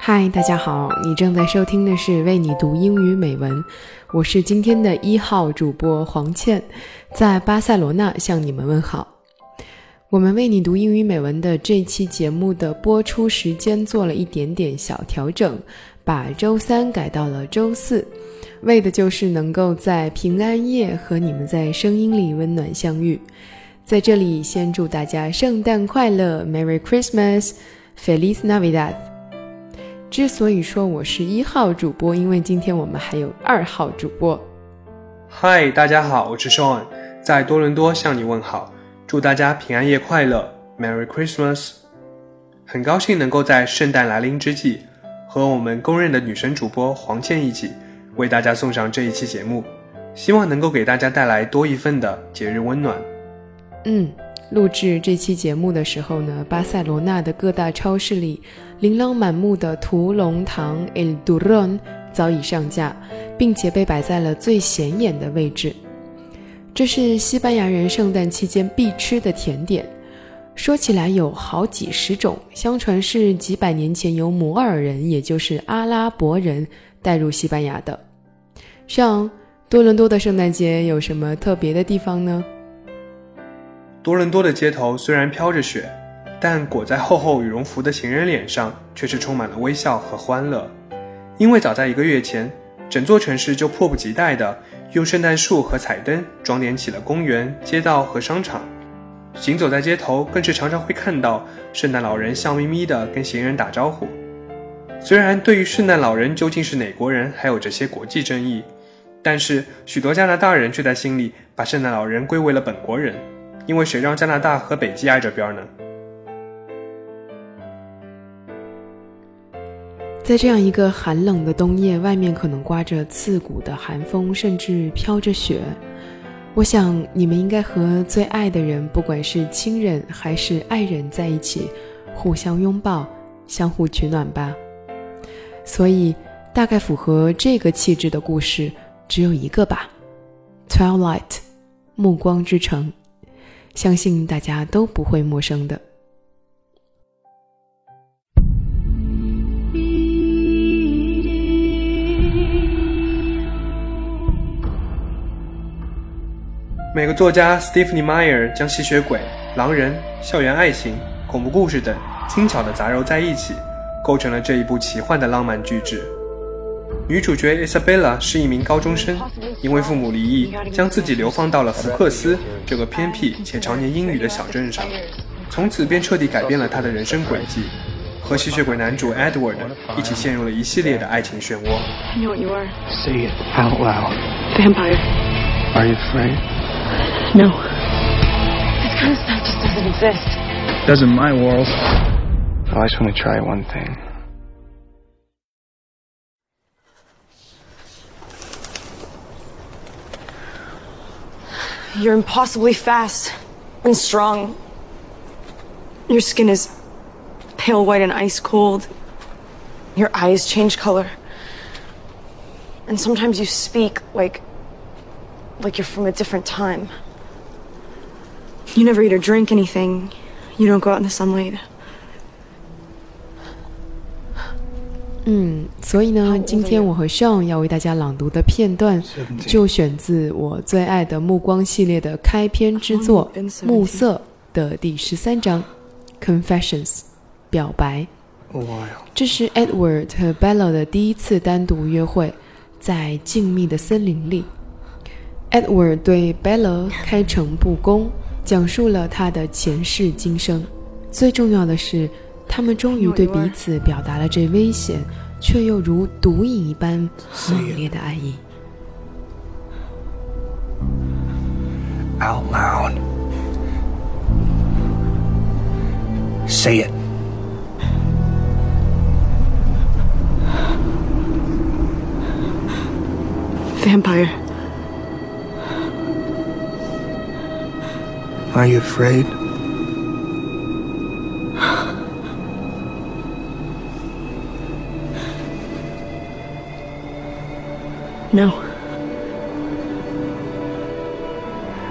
嗨，大家好，你正在收听的是为你读英语美文，我是今天的一号主播黄倩，在巴塞罗那向你们问好。我们为你读英语美文的这期节目的播出时间做了一点点小调整，把周三改到了周四，为的就是能够在平安夜和你们在声音里温暖相遇。在这里，先祝大家圣诞快乐，Merry Christmas，Feliz Navidad。之所以说我是一号主播，因为今天我们还有二号主播。嗨，大家好，我是 Sean，在多伦多向你问好，祝大家平安夜快乐，Merry Christmas。很高兴能够在圣诞来临之际，和我们公认的女神主播黄倩一起，为大家送上这一期节目，希望能够给大家带来多一份的节日温暖。嗯。录制这期节目的时候呢，巴塞罗那的各大超市里，琳琅满目的屠龙糖 El Duron 早已上架，并且被摆在了最显眼的位置。这是西班牙人圣诞期间必吃的甜点，说起来有好几十种，相传是几百年前由摩尔人，也就是阿拉伯人带入西班牙的。像多伦多的圣诞节有什么特别的地方呢？多伦多的街头虽然飘着雪，但裹在厚厚羽绒服的行人脸上却是充满了微笑和欢乐。因为早在一个月前，整座城市就迫不及待地用圣诞树和彩灯装点起了公园、街道和商场。行走在街头，更是常常会看到圣诞老人笑眯眯地跟行人打招呼。虽然对于圣诞老人究竟是哪国人还有这些国际争议，但是许多加拿大人却在心里把圣诞老人归为了本国人。因为谁让加拿大和北极挨着边呢？在这样一个寒冷的冬夜，外面可能刮着刺骨的寒风，甚至飘着雪。我想你们应该和最爱的人，不管是亲人还是爱人，在一起，互相拥抱，相互取暖吧。所以，大概符合这个气质的故事只有一个吧，《Twilight》，暮光之城。相信大家都不会陌生的。美国作家 Stephanie Meyer 将吸血鬼、狼人、校园爱情、恐怖故事等精巧的杂糅在一起，构成了这一部奇幻的浪漫巨制。女主角 Isabella 是一名高中生，因为父母离异，将自己流放到了福克斯这个偏僻且常年阴雨的小镇上，从此便彻底改变了她的人生轨迹，和吸血鬼男主 Edward 一起陷入了一系列的爱情漩涡。Say it out loud. Vampire. Are you afraid? No. This kind of stuff just doesn't exist. Doesn't my world. I just want to try one thing. You're impossibly fast and strong. Your skin is pale white and ice cold. Your eyes change color. And sometimes you speak like like you're from a different time. You never eat or drink anything. You don't go out in the sunlight. 嗯，所以呢，今天我和 Sean 要为大家朗读的片段，就选自我最爱的《暮光》系列的开篇之作《暮色》的第十三章《Confessions》表白。这是 Edward 和 Bella 的第一次单独约会，在静谧的森林里。Edward 对 Bella 开诚布公，讲述了他的前世今生。最重要的是。他们终于对彼此表达了这危险却又如毒瘾一般猛烈的爱意。Out loud. Say it. Vampire. Are you afraid? No.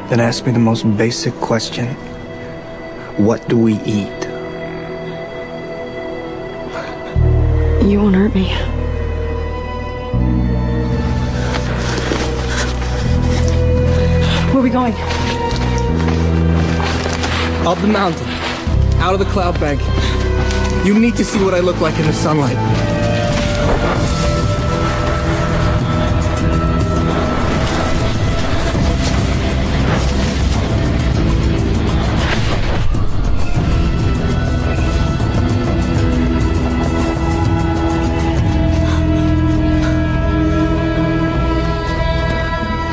Then ask me the most basic question What do we eat? You won't hurt me. Where are we going? Up the mountain. Out of the cloud bank. You need to see what I look like in the sunlight.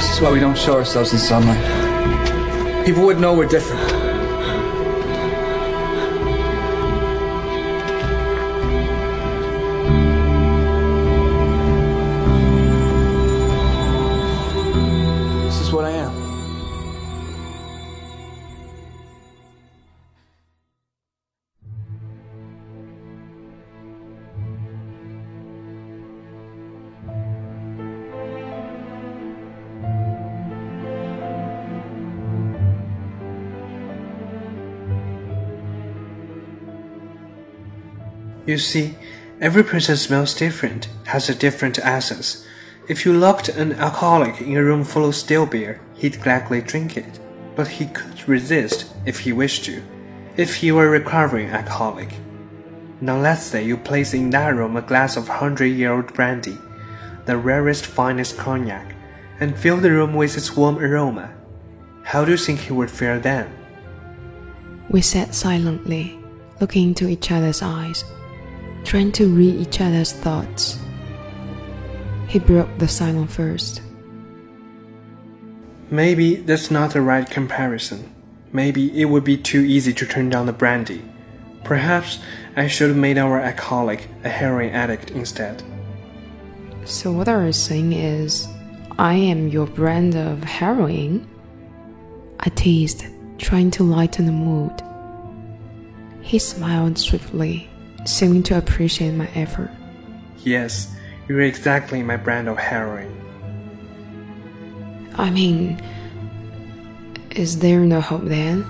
This is why we don't show ourselves in sunlight. People would know we're different. You see, every person smells different, has a different essence. If you locked an alcoholic in a room full of stale beer, he'd gladly drink it. But he could resist if he wished to, if he were a recovering alcoholic. Now let's say you place in that room a glass of hundred-year-old brandy, the rarest, finest cognac, and fill the room with its warm aroma. How do you think he would fare then? We sat silently, looking into each other's eyes, trying to read each other's thoughts. He broke the silence first. Maybe that's not the right comparison. Maybe it would be too easy to turn down the brandy. Perhaps I should have made our alcoholic a heroin addict instead. So, what are you saying is, I am your brand of heroin? I teased, trying to lighten the mood. He smiled swiftly, seeming to appreciate my effort. Yes, you're exactly my brand of heroin. I mean, is there no hope then?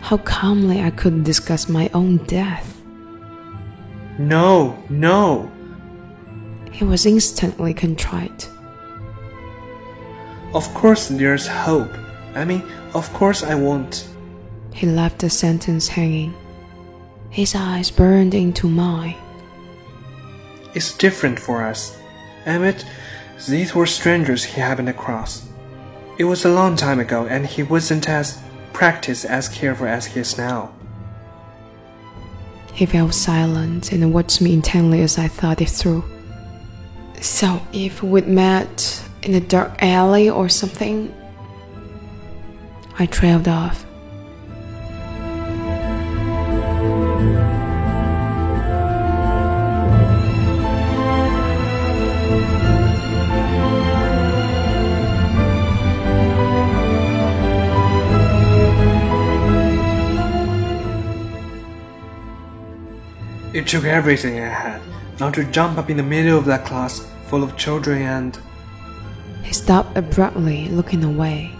How calmly I could discuss my own death. No, no! He was instantly contrite. Of course there's hope. I mean, of course I won't. He left the sentence hanging. His eyes burned into mine. It's different for us. Emmett, these were strangers he happened across. It was a long time ago and he wasn't as practiced as careful as he is now. He fell silent and watched me intently as I thought it through. So, if we'd met in a dark alley or something, I trailed off. It took everything I had not to jump up in the middle of that class full of children and. He stopped abruptly, looking away.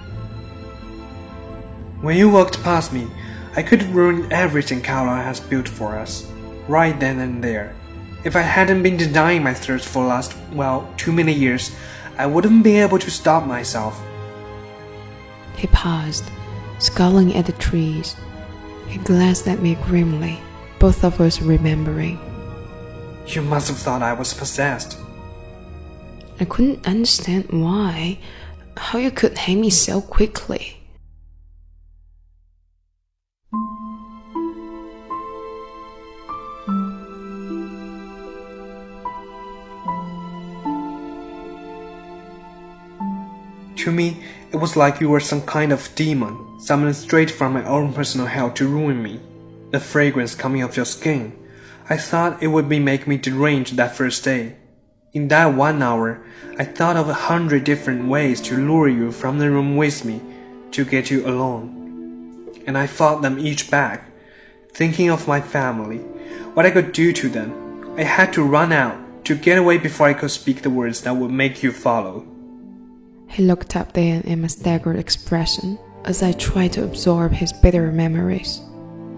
When you walked past me, I could have ruined everything Carlisle has built for us, right then and there. If I hadn't been denying my thirst for last, well, too many years, I wouldn't be able to stop myself. He paused, scowling at the trees. He glanced at me grimly, both of us remembering. You must have thought I was possessed. I couldn't understand why, how you could hate me so quickly. To me, it was like you were some kind of demon, summoned straight from my own personal hell to ruin me. The fragrance coming off your skin. I thought it would be make me deranged that first day. In that one hour, I thought of a hundred different ways to lure you from the room with me, to get you alone. And I fought them each back, thinking of my family, what I could do to them. I had to run out, to get away before I could speak the words that would make you follow. He looked up then in a staggered expression as I tried to absorb his bitter memories.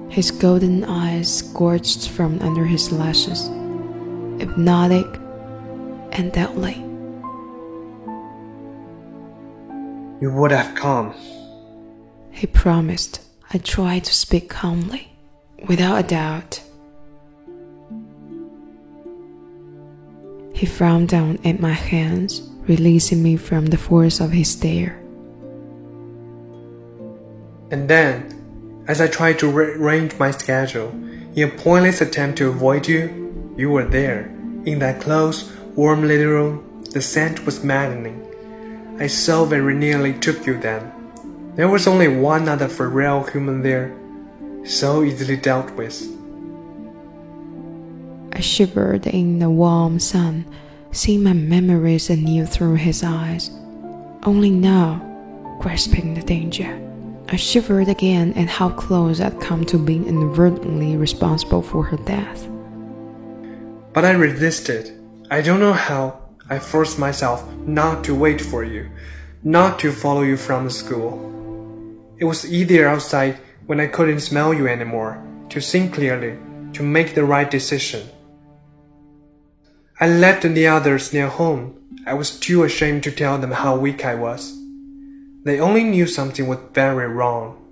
His golden eyes scorched from under his lashes, hypnotic and deadly. You would have come. He promised. I tried to speak calmly, without a doubt. He frowned down at my hands, releasing me from the force of his stare. And then, as I tried to rearrange my schedule in a pointless attempt to avoid you, you were there, in that close, warm little room. The scent was maddening. I so very nearly took you then. There was only one other real human there, so easily dealt with. I shivered in the warm sun, seeing my memories anew through his eyes. Only now, grasping the danger. I shivered again at how close I'd come to being inadvertently responsible for her death. But I resisted. I don't know how. I forced myself not to wait for you, not to follow you from the school. It was easier outside when I couldn't smell you anymore, to think clearly, to make the right decision. I left the others near home. I was too ashamed to tell them how weak I was. They only knew something was very wrong.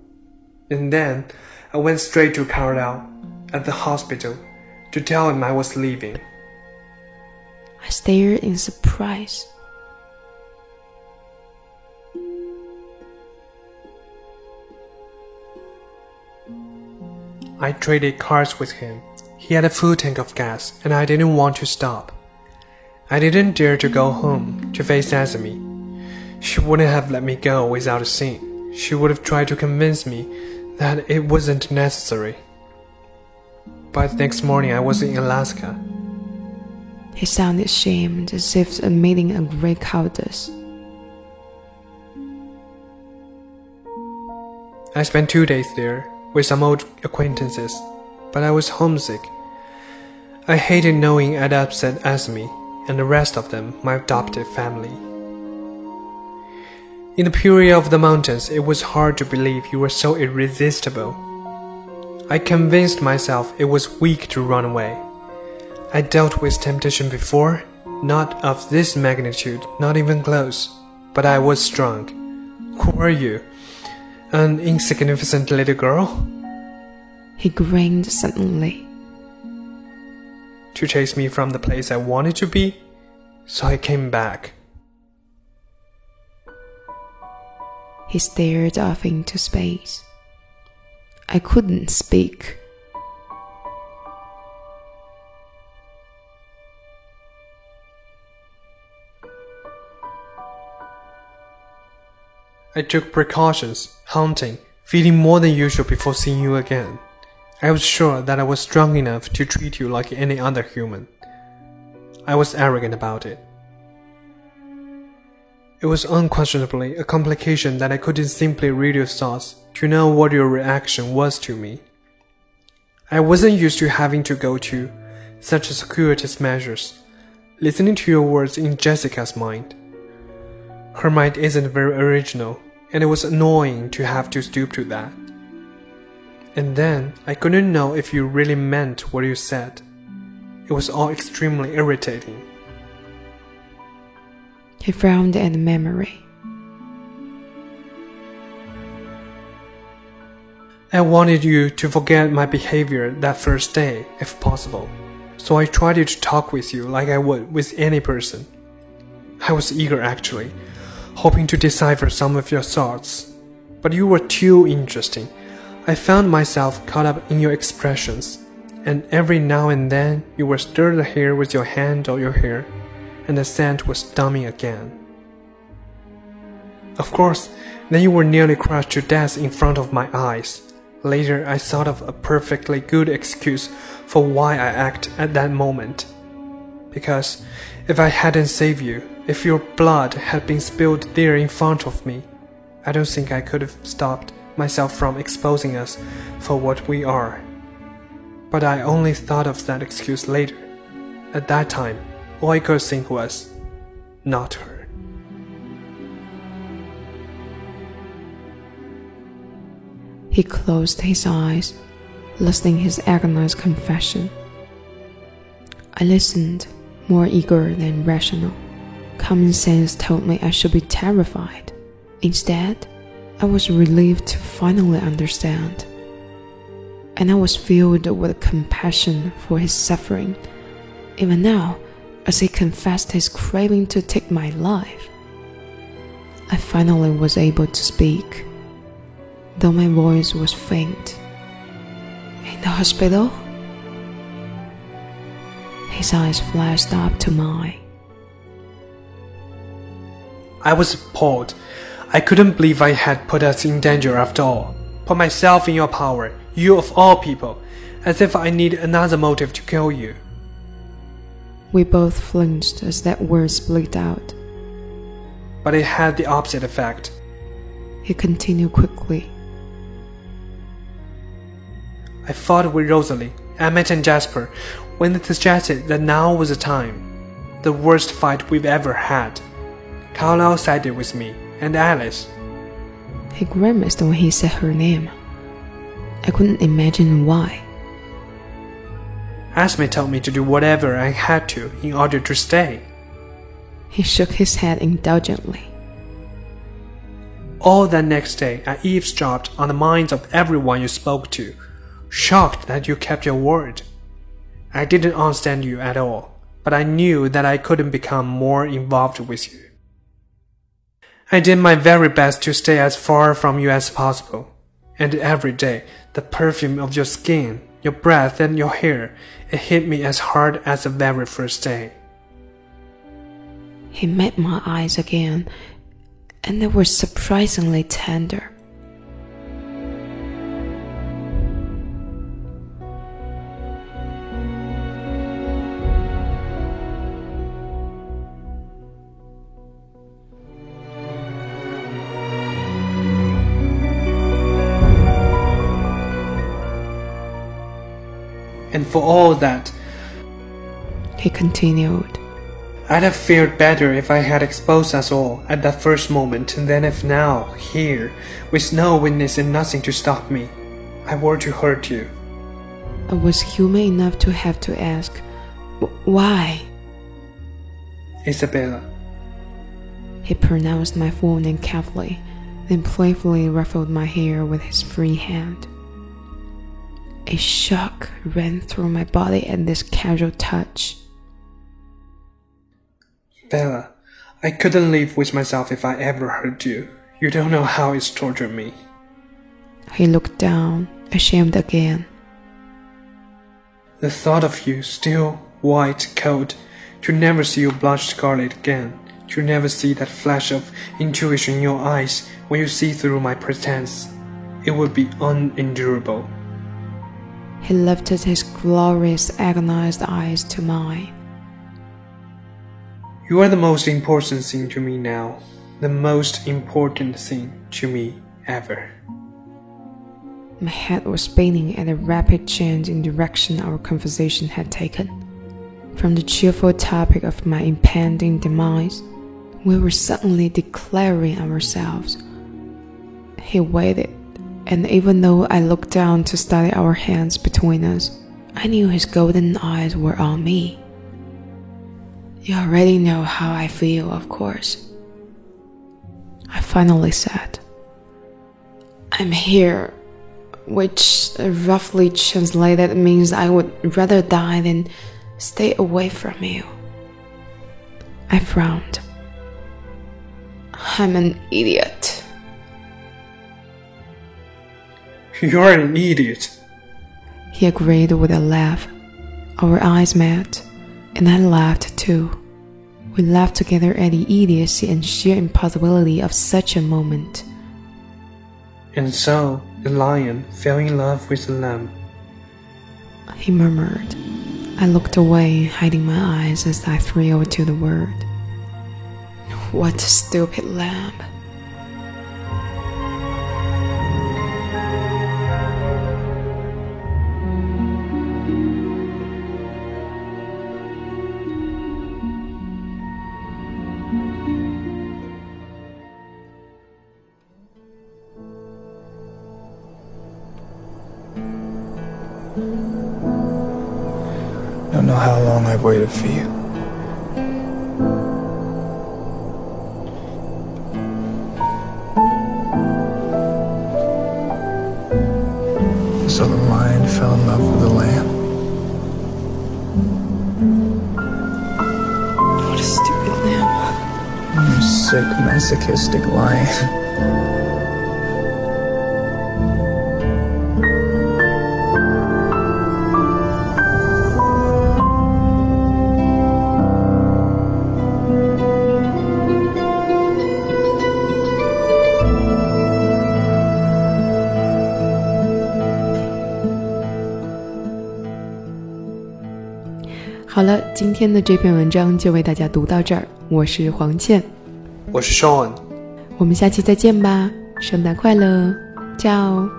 And then I went straight to Carlisle at the hospital to tell him I was leaving. I stared in surprise. I traded cards with him. He had a full tank of gas, and I didn't want to stop. I didn't dare to go home to face Esme she wouldn't have let me go without a scene. She would have tried to convince me that it wasn't necessary. By the next morning, I was in Alaska. He sounded ashamed, as if admitting a great cowardice. I spent two days there with some old acquaintances, but I was homesick. I hated knowing I'd upset Esme and the rest of them, my adopted family. In the purity of the mountains, it was hard to believe you were so irresistible. I convinced myself it was weak to run away. I dealt with temptation before, not of this magnitude, not even close, but I was strong. Who are you? An insignificant little girl? He grinned suddenly. To chase me from the place I wanted to be, so I came back. He stared off into space. I couldn't speak. I took precautions, hunting, feeding more than usual before seeing you again. I was sure that I was strong enough to treat you like any other human. I was arrogant about it. It was unquestionably a complication that I couldn't simply read your thoughts to know what your reaction was to me. I wasn't used to having to go to such circuitous measures, listening to your words in Jessica's mind. Her mind isn't very original, and it was annoying to have to stoop to that. And then I couldn't know if you really meant what you said. It was all extremely irritating. He frowned at the memory. I wanted you to forget my behavior that first day, if possible, so I tried to talk with you like I would with any person. I was eager actually, hoping to decipher some of your thoughts, but you were too interesting. I found myself caught up in your expressions, and every now and then you stir the hair with your hand or your hair and the scent was dumbing again. Of course, then you were nearly crushed to death in front of my eyes. Later, I thought of a perfectly good excuse for why I acted at that moment. Because if I hadn't saved you, if your blood had been spilled there in front of me, I don't think I could have stopped myself from exposing us for what we are. But I only thought of that excuse later. At that time, all I could think was, not her. He closed his eyes, listening his agonized confession. I listened, more eager than rational. Common sense told me I should be terrified. Instead, I was relieved to finally understand. And I was filled with compassion for his suffering, even now, as he confessed his craving to take my life. I finally was able to speak, though my voice was faint. In the hospital? His eyes flashed up to mine. I was appalled. I couldn't believe I had put us in danger after all. Put myself in your power, you of all people, as if I need another motive to kill you. We both flinched as that word split out. But it had the opposite effect. He continued quickly. I fought with Rosalie, Emmett, and Jasper when they suggested that now was the time. The worst fight we've ever had. Carlisle sided with me, and Alice. He grimaced when he said her name. I couldn't imagine why. Esme told me to do whatever I had to in order to stay. He shook his head indulgently. All that next day, I eavesdropped on the minds of everyone you spoke to, shocked that you kept your word. I didn't understand you at all, but I knew that I couldn't become more involved with you. I did my very best to stay as far from you as possible, and every day the perfume of your skin, your breath, and your hair, it hit me as hard as the very first day. He met my eyes again, and they were surprisingly tender. For all that, He continued. I'd have fared better if I had exposed us all at that first moment than if now, here, with no witness and nothing to stop me, I were to hurt you. I was human enough to have to ask, Why? Isabella, He pronounced my full name carefully, then playfully ruffled my hair with his free hand. A shock ran through my body at this casual touch. Bella, I couldn't live with myself if I ever hurt you. You don't know how it's tortured me. He looked down, ashamed again. The thought of you, still white, cold, to never see you blush scarlet again, to never see that flash of intuition in your eyes when you see through my pretense, it would be unendurable. He lifted his glorious, agonized eyes to mine. You are the most important thing to me now, the most important thing to me ever. My head was spinning at the rapid change in direction our conversation had taken. From the cheerful topic of my impending demise, we were suddenly declaring ourselves. He waited, and even though I looked down to study our hands between us, I knew his golden eyes were on me. You already know how I feel, of course. I finally said, I'm here which roughly translated means I would rather die than stay away from you. I frowned. I'm an idiot. You're an idiot. He agreed with a laugh. Our eyes met, and I laughed too. We laughed together at the idiocy and sheer impossibility of such a moment. And so, the lion fell in love with the lamb. He murmured. I looked away, hiding my eyes as I thrilled to the word. What a stupid lamb. Waited for you. So the lion fell in love with the lamb. What a stupid lamb. You sick, masochistic lion. 今天的这篇文章就为大家读到这儿。我是黄倩，我是 Sean，我们下期再见吧，圣诞快乐，加油！